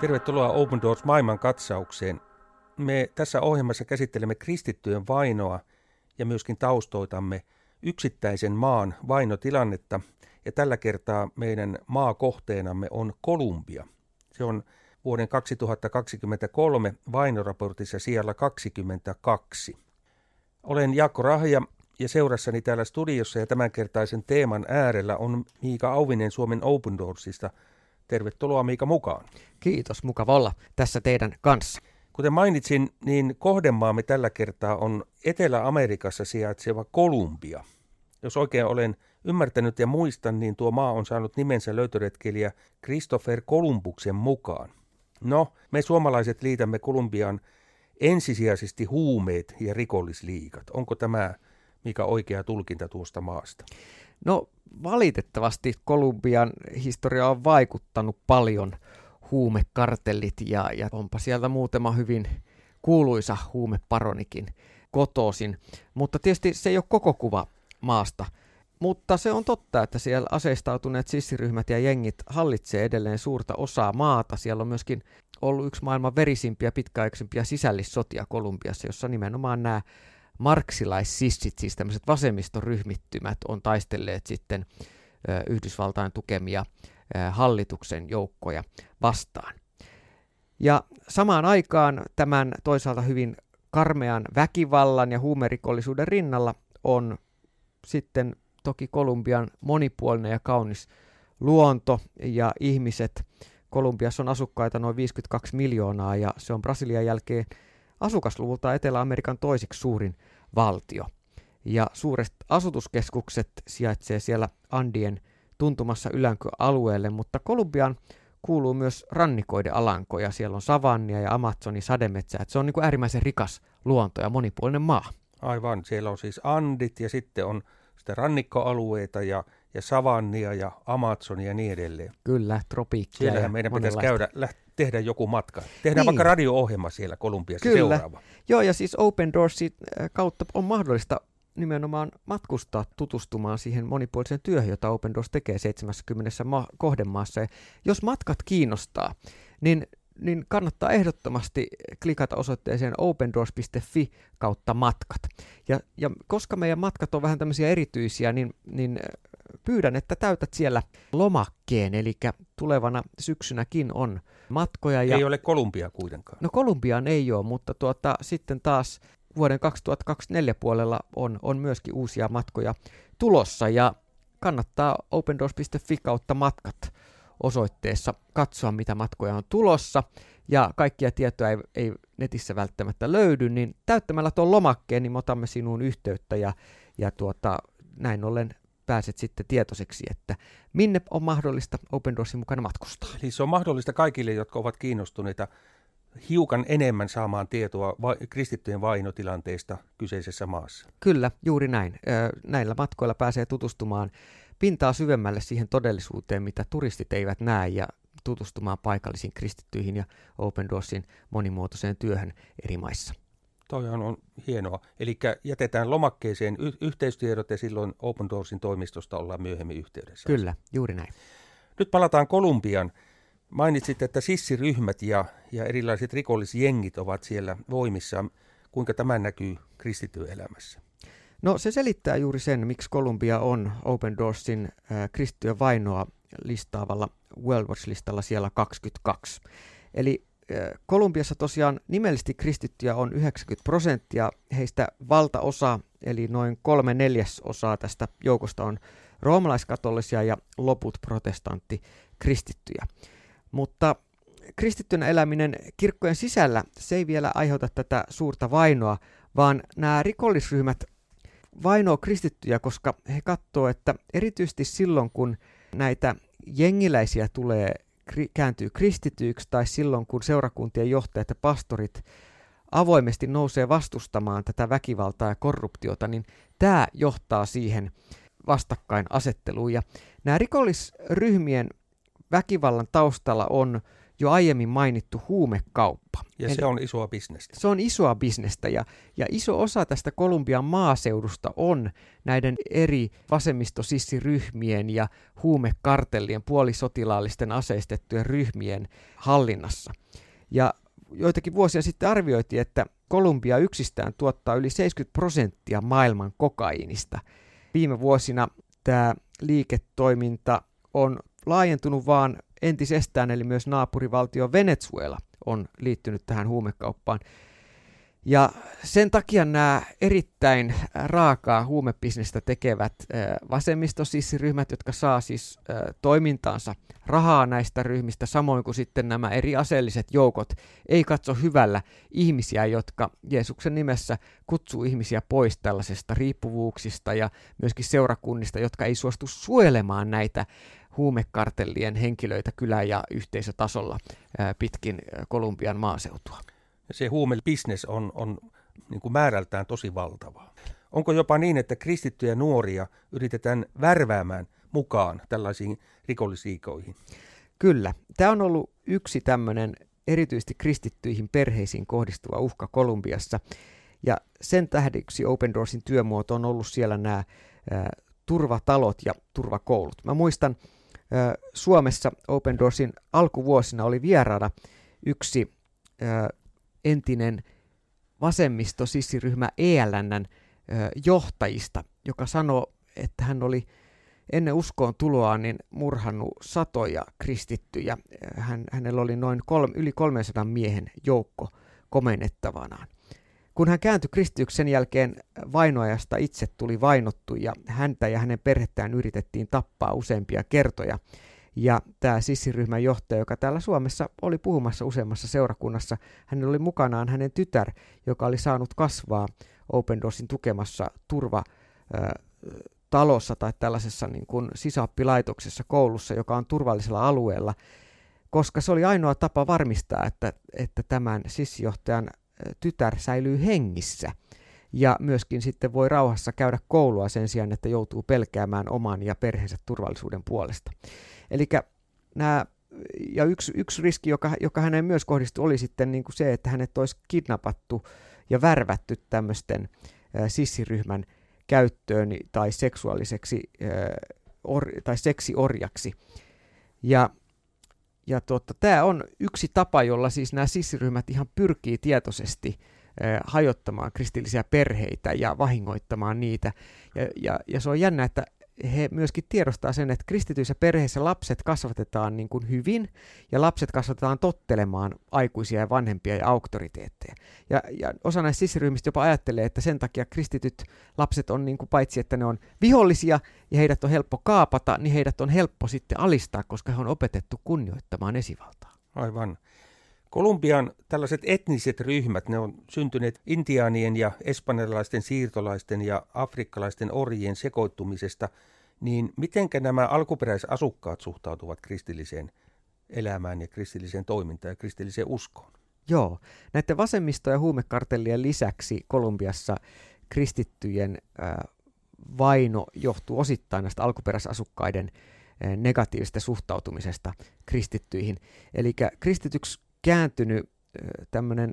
Tervetuloa Open Doors maailman katsaukseen. Me tässä ohjelmassa käsittelemme kristittyjen vainoa ja myöskin taustoitamme yksittäisen maan vainotilannetta. Ja tällä kertaa meidän maakohteenamme on Kolumbia. Se on vuoden 2023 vainoraportissa siellä 22. Olen Jaakko Rahja ja seurassani täällä studiossa ja tämänkertaisen teeman äärellä on Miika Auvinen Suomen Open Doorsista. Tervetuloa Miika mukaan. Kiitos, mukava olla tässä teidän kanssa. Kuten mainitsin, niin kohdemaamme tällä kertaa on Etelä-Amerikassa sijaitseva Kolumbia. Jos oikein olen ymmärtänyt ja muistan, niin tuo maa on saanut nimensä löytöretkeilijä Christopher Columbuksen mukaan. No, me suomalaiset liitämme Kolumbiaan ensisijaisesti huumeet ja rikollisliikat. Onko tämä mikä oikea tulkinta tuosta maasta? No valitettavasti Kolumbian historia on vaikuttanut paljon huumekartellit ja, ja onpa sieltä muutama hyvin kuuluisa huumeparonikin kotoisin. Mutta tietysti se ei ole koko kuva maasta. Mutta se on totta, että siellä aseistautuneet sissiryhmät ja jengit hallitsee edelleen suurta osaa maata. Siellä on myöskin ollut yksi maailman verisimpiä pitkäaikaisempia sisällissotia Kolumbiassa, jossa nimenomaan nämä marksilaississit, siis tämmöiset vasemmistoryhmittymät, on taistelleet sitten Yhdysvaltain tukemia hallituksen joukkoja vastaan. Ja samaan aikaan tämän toisaalta hyvin karmean väkivallan ja huumerikollisuuden rinnalla on sitten toki Kolumbian monipuolinen ja kaunis luonto ja ihmiset. Kolumbiassa on asukkaita noin 52 miljoonaa ja se on Brasilian jälkeen asukasluvulta Etelä-Amerikan toisiksi suurin valtio. Ja suuret asutuskeskukset sijaitsee siellä Andien tuntumassa ylänkö-alueelle, mutta Kolumbian kuuluu myös rannikoiden alankoja. Siellä on savannia ja Amazonin sademetsää. Se on niin kuin äärimmäisen rikas luonto ja monipuolinen maa. Aivan, siellä on siis Andit ja sitten on sitten rannikkoalueita ja, ja savannia ja Amazonia ja niin edelleen. Kyllä, tropiikkia. Siellähän meidän pitäisi käydä, läht, tehdä joku matka. Tehdään niin. vaikka radio-ohjelma siellä Kolumbiassa Kyllä. seuraava. Joo, ja siis Open Doorsin äh, kautta on mahdollista nimenomaan matkustaa tutustumaan siihen monipuoliseen työhön, jota Open Doors tekee 70 ma- kohdemaassa. Ja jos matkat kiinnostaa, niin niin kannattaa ehdottomasti klikata osoitteeseen opendoors.fi kautta matkat. Ja, ja koska meidän matkat on vähän tämmöisiä erityisiä, niin, niin pyydän, että täytät siellä lomakkeen, eli tulevana syksynäkin on matkoja. Ja... Ei ole Kolumbia kuitenkaan. No Kolumbiaan ei ole, mutta tuota, sitten taas vuoden 2024 puolella on, on myöskin uusia matkoja tulossa, ja kannattaa opendoors.fi kautta matkat osoitteessa katsoa, mitä matkoja on tulossa, ja kaikkia tietoja ei, ei netissä välttämättä löydy, niin täyttämällä tuon lomakkeen, niin me otamme sinuun yhteyttä, ja, ja tuota, näin ollen pääset sitten tietoiseksi, että minne on mahdollista Open Doorsin mukana matkustaa. Eli se on mahdollista kaikille, jotka ovat kiinnostuneita hiukan enemmän saamaan tietoa va- kristittyjen vainotilanteista kyseisessä maassa. Kyllä, juuri näin. Näillä matkoilla pääsee tutustumaan pintaa syvemmälle siihen todellisuuteen, mitä turistit eivät näe ja tutustumaan paikallisiin kristittyihin ja Open Doorsin monimuotoiseen työhön eri maissa. Toihan on hienoa. Eli jätetään lomakkeeseen y- yhteystiedot ja silloin Open Doorsin toimistosta ollaan myöhemmin yhteydessä. Kyllä, juuri näin. Nyt palataan Kolumbian. Mainitsit, että sissiryhmät ja, ja erilaiset rikollisjengit ovat siellä voimissa. Kuinka tämä näkyy kristityöelämässä? No se selittää juuri sen, miksi Kolumbia on Open Doorsin äh, kristittyä vainoa listaavalla World Watch-listalla siellä 22. Eli Kolumbiassa tosiaan nimellisesti kristittyjä on 90 prosenttia, heistä valtaosa, eli noin kolme neljäsosaa tästä joukosta on roomalaiskatolisia ja loput protestantti kristittyjä. Mutta kristittynä eläminen kirkkojen sisällä se ei vielä aiheuta tätä suurta vainoa, vaan nämä rikollisryhmät vainoa kristittyjä, koska he katsoo, että erityisesti silloin kun näitä jengiläisiä tulee kri- kääntyy kristityiksi tai silloin, kun seurakuntien johtajat ja pastorit avoimesti nousee vastustamaan tätä väkivaltaa ja korruptiota, niin tämä johtaa siihen vastakkainasetteluun. Ja nämä rikollisryhmien väkivallan taustalla on jo aiemmin mainittu huumekauppa. Ja Eli se on isoa bisnestä. Se on isoa bisnestä ja, ja iso osa tästä Kolumbian maaseudusta on näiden eri vasemmistosissiryhmien ja huumekartellien puolisotilaallisten aseistettujen ryhmien hallinnassa. Ja joitakin vuosia sitten arvioitiin, että Kolumbia yksistään tuottaa yli 70 prosenttia maailman kokainista. Viime vuosina tämä liiketoiminta on laajentunut vaan entisestään, eli myös naapurivaltio Venezuela on liittynyt tähän huumekauppaan. Ja sen takia nämä erittäin raakaa huumebisnestä tekevät vasemmistosissiryhmät, jotka saa siis toimintaansa rahaa näistä ryhmistä, samoin kuin sitten nämä eri aseelliset joukot, ei katso hyvällä ihmisiä, jotka Jeesuksen nimessä kutsuu ihmisiä pois tällaisesta riippuvuuksista ja myöskin seurakunnista, jotka ei suostu suojelemaan näitä huumekartellien henkilöitä kylä- ja yhteisötasolla pitkin Kolumbian maaseutua. Se huumebisnes on, on niin kuin määrältään tosi valtavaa. Onko jopa niin, että kristittyjä nuoria yritetään värväämään mukaan tällaisiin rikollisiikoihin? Kyllä. Tämä on ollut yksi tämmöinen erityisesti kristittyihin perheisiin kohdistuva uhka Kolumbiassa. Ja sen tähdeksi Open Doorsin työmuoto on ollut siellä nämä ää, turvatalot ja turvakoulut. Mä muistan, Suomessa Open Doorsin alkuvuosina oli vieraana yksi entinen vasemmisto sissiryhmä ELNn johtajista, joka sanoi, että hän oli ennen uskoon tuloa niin murhannut satoja kristittyjä. Hän, hänellä oli noin kolme, yli 300 miehen joukko komennettavanaan. Kun hän kääntyi kristityksen jälkeen, vainoajasta itse tuli vainottu ja häntä ja hänen perhettään yritettiin tappaa useampia kertoja. Ja tämä sissiryhmän johtaja, joka täällä Suomessa oli puhumassa useammassa seurakunnassa, hänellä oli mukanaan hänen tytär, joka oli saanut kasvaa Open Doorsin tukemassa turva talossa tai tällaisessa niin kuin sisäoppilaitoksessa koulussa, joka on turvallisella alueella, koska se oli ainoa tapa varmistaa, että, että tämän sissijohtajan tytär säilyy hengissä ja myöskin sitten voi rauhassa käydä koulua sen sijaan, että joutuu pelkäämään oman ja perheensä turvallisuuden puolesta. Eli nämä ja yksi, yksi riski, joka, joka hänen myös kohdistui, oli sitten niin kuin se, että hänet olisi kidnappattu ja värvätty tämmöisten ä, sissiryhmän käyttöön tai seksuaaliseksi ä, or, tai seksiorjaksi. Ja ja tota, tämä on yksi tapa, jolla siis nämä sissiryhmät ihan pyrkii tietoisesti hajottamaan kristillisiä perheitä ja vahingoittamaan niitä. Ja, ja, ja se on jännä, että he myöskin tiedostaa sen, että kristityissä perheissä lapset kasvatetaan niin kuin hyvin ja lapset kasvatetaan tottelemaan aikuisia ja vanhempia ja auktoriteetteja. Ja, ja osa näistä sissiryhmistä jopa ajattelee, että sen takia kristityt lapset on niin kuin paitsi, että ne on vihollisia ja heidät on helppo kaapata, niin heidät on helppo sitten alistaa, koska he on opetettu kunnioittamaan esivaltaa. Aivan. Kolumbian tällaiset etniset ryhmät, ne on syntyneet intiaanien ja espanjalaisten siirtolaisten ja afrikkalaisten orjien sekoittumisesta, niin mitenkä nämä alkuperäisasukkaat suhtautuvat kristilliseen elämään ja kristilliseen toimintaan ja kristilliseen uskoon? Joo, näiden vasemmisto- ja huumekartellien lisäksi Kolumbiassa kristittyjen äh, vaino johtuu osittain näistä alkuperäisasukkaiden negatiivisesta suhtautumisesta kristittyihin. Eli kristityksi kääntynyt tämmöinen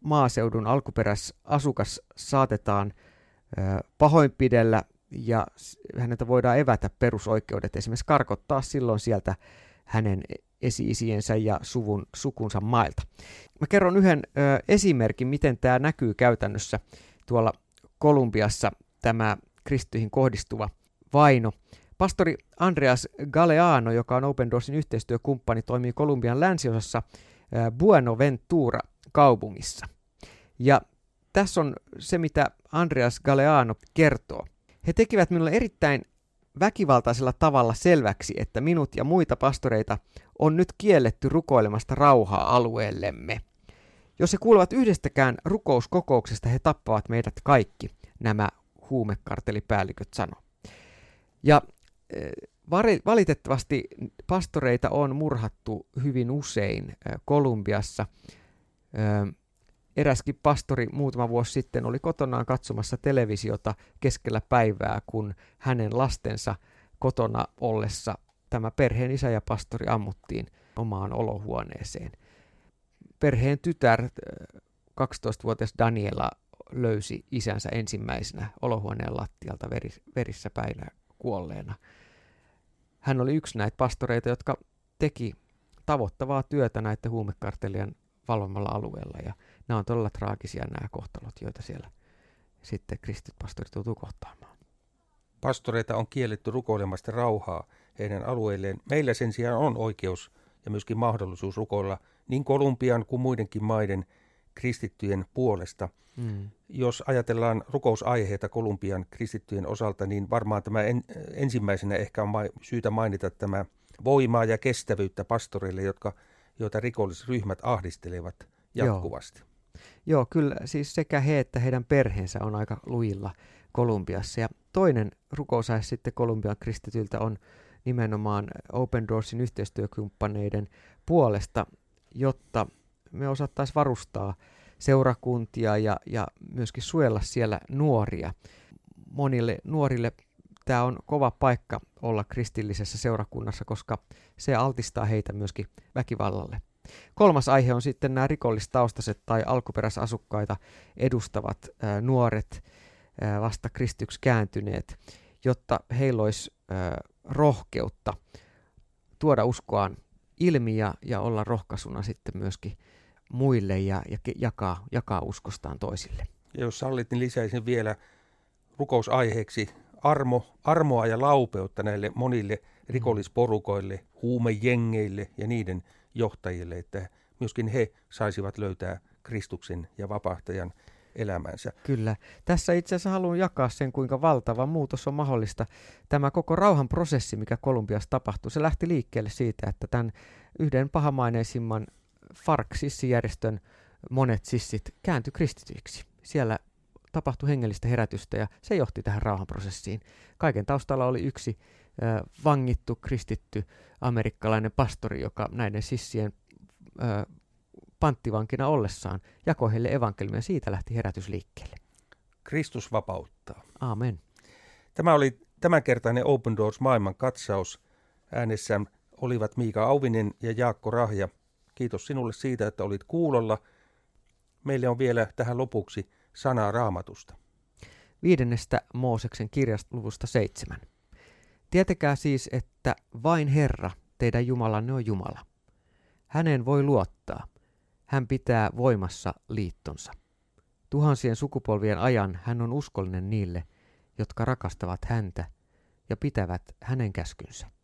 maaseudun alkuperäisasukas saatetaan pahoinpidellä ja häneltä voidaan evätä perusoikeudet, esimerkiksi karkottaa silloin sieltä hänen esi-isiensä ja suvun, sukunsa mailta. Mä kerron yhden ö, esimerkin, miten tämä näkyy käytännössä tuolla Kolumbiassa, tämä kristyihin kohdistuva vaino. Pastori Andreas Galeano, joka on Open Doorsin yhteistyökumppani, toimii Kolumbian länsiosassa – Buenaventura kaupungissa. Ja tässä on se, mitä Andreas Galeano kertoo. He tekivät minulle erittäin väkivaltaisella tavalla selväksi, että minut ja muita pastoreita on nyt kielletty rukoilemasta rauhaa alueellemme. Jos he kuulevat yhdestäkään rukouskokouksesta, he tappavat meidät kaikki, nämä huumekartelipäälliköt sano. Ja Valitettavasti pastoreita on murhattu hyvin usein Kolumbiassa. Eräskin pastori muutama vuosi sitten oli kotonaan katsomassa televisiota keskellä päivää, kun hänen lastensa kotona ollessa tämä perheen isä ja pastori ammuttiin omaan olohuoneeseen. Perheen tytär, 12-vuotias Daniela, löysi isänsä ensimmäisenä olohuoneen lattialta verissä päinä kuolleena. Hän oli yksi näitä pastoreita, jotka teki tavoittavaa työtä näiden huumekartellien valvomalla alueella. Ja nämä on todella traagisia nämä kohtalot, joita siellä sitten kristityt pastorit joutuu kohtaamaan. Pastoreita on kielletty rukoilemasta rauhaa heidän alueilleen. Meillä sen sijaan on oikeus ja myöskin mahdollisuus rukoilla niin Kolumbian kuin muidenkin maiden kristittyjen puolesta. Mm. Jos ajatellaan rukousaiheita Kolumbian kristittyjen osalta, niin varmaan tämä en, ensimmäisenä ehkä on ma- syytä mainita tämä voimaa ja kestävyyttä pastoreille, jotka, joita rikollisryhmät ahdistelevat jatkuvasti. Joo. Joo, kyllä siis sekä he että heidän perheensä on aika luilla Kolumbiassa. Ja toinen rukousaihe sitten Kolumbian kristityltä on nimenomaan Open Doorsin yhteistyökumppaneiden puolesta, jotta me osattaisiin varustaa seurakuntia ja, ja myöskin suojella siellä nuoria. Monille nuorille tämä on kova paikka olla kristillisessä seurakunnassa, koska se altistaa heitä myöskin väkivallalle. Kolmas aihe on sitten nämä rikollistaustaiset tai alkuperäisasukkaita edustavat ää, nuoret, ää, vasta kristyksi kääntyneet, jotta heillä olisi ää, rohkeutta tuoda uskoaan ilmi ja, ja olla rohkaisuna sitten myöskin muille ja, ja jakaa, jakaa uskostaan toisille. Ja jos sallit, niin lisäisin vielä rukousaiheeksi armo, armoa ja laupeutta näille monille rikollisporukoille, huumejengeille ja niiden johtajille, että myöskin he saisivat löytää Kristuksen ja vapahtajan elämänsä. Kyllä. Tässä itse asiassa haluan jakaa sen, kuinka valtava muutos on mahdollista. Tämä koko rauhanprosessi, mikä Kolumbiassa tapahtui, se lähti liikkeelle siitä, että tämän yhden pahamaineisimman FARC-sissijärjestön monet sissit kääntyi kristityiksi. Siellä tapahtui hengellistä herätystä ja se johti tähän rauhanprosessiin. Kaiken taustalla oli yksi äh, vangittu kristitty amerikkalainen pastori, joka näiden sissien äh, panttivankina ollessaan jakoi heille evankeliumia. Siitä lähti herätys liikkeelle. Kristus vapauttaa. Amen. Tämä oli tämänkertainen Open Doors maailman katsaus. Äänessä olivat Miika Auvinen ja Jaakko Rahja. Kiitos sinulle siitä, että olit kuulolla. Meille on vielä tähän lopuksi sanaa raamatusta. Viidennestä Mooseksen kirjasta luvusta seitsemän. Tietäkää siis, että vain Herra, teidän Jumalanne on Jumala. Hänen voi luottaa. Hän pitää voimassa liittonsa. Tuhansien sukupolvien ajan hän on uskollinen niille, jotka rakastavat häntä ja pitävät hänen käskynsä.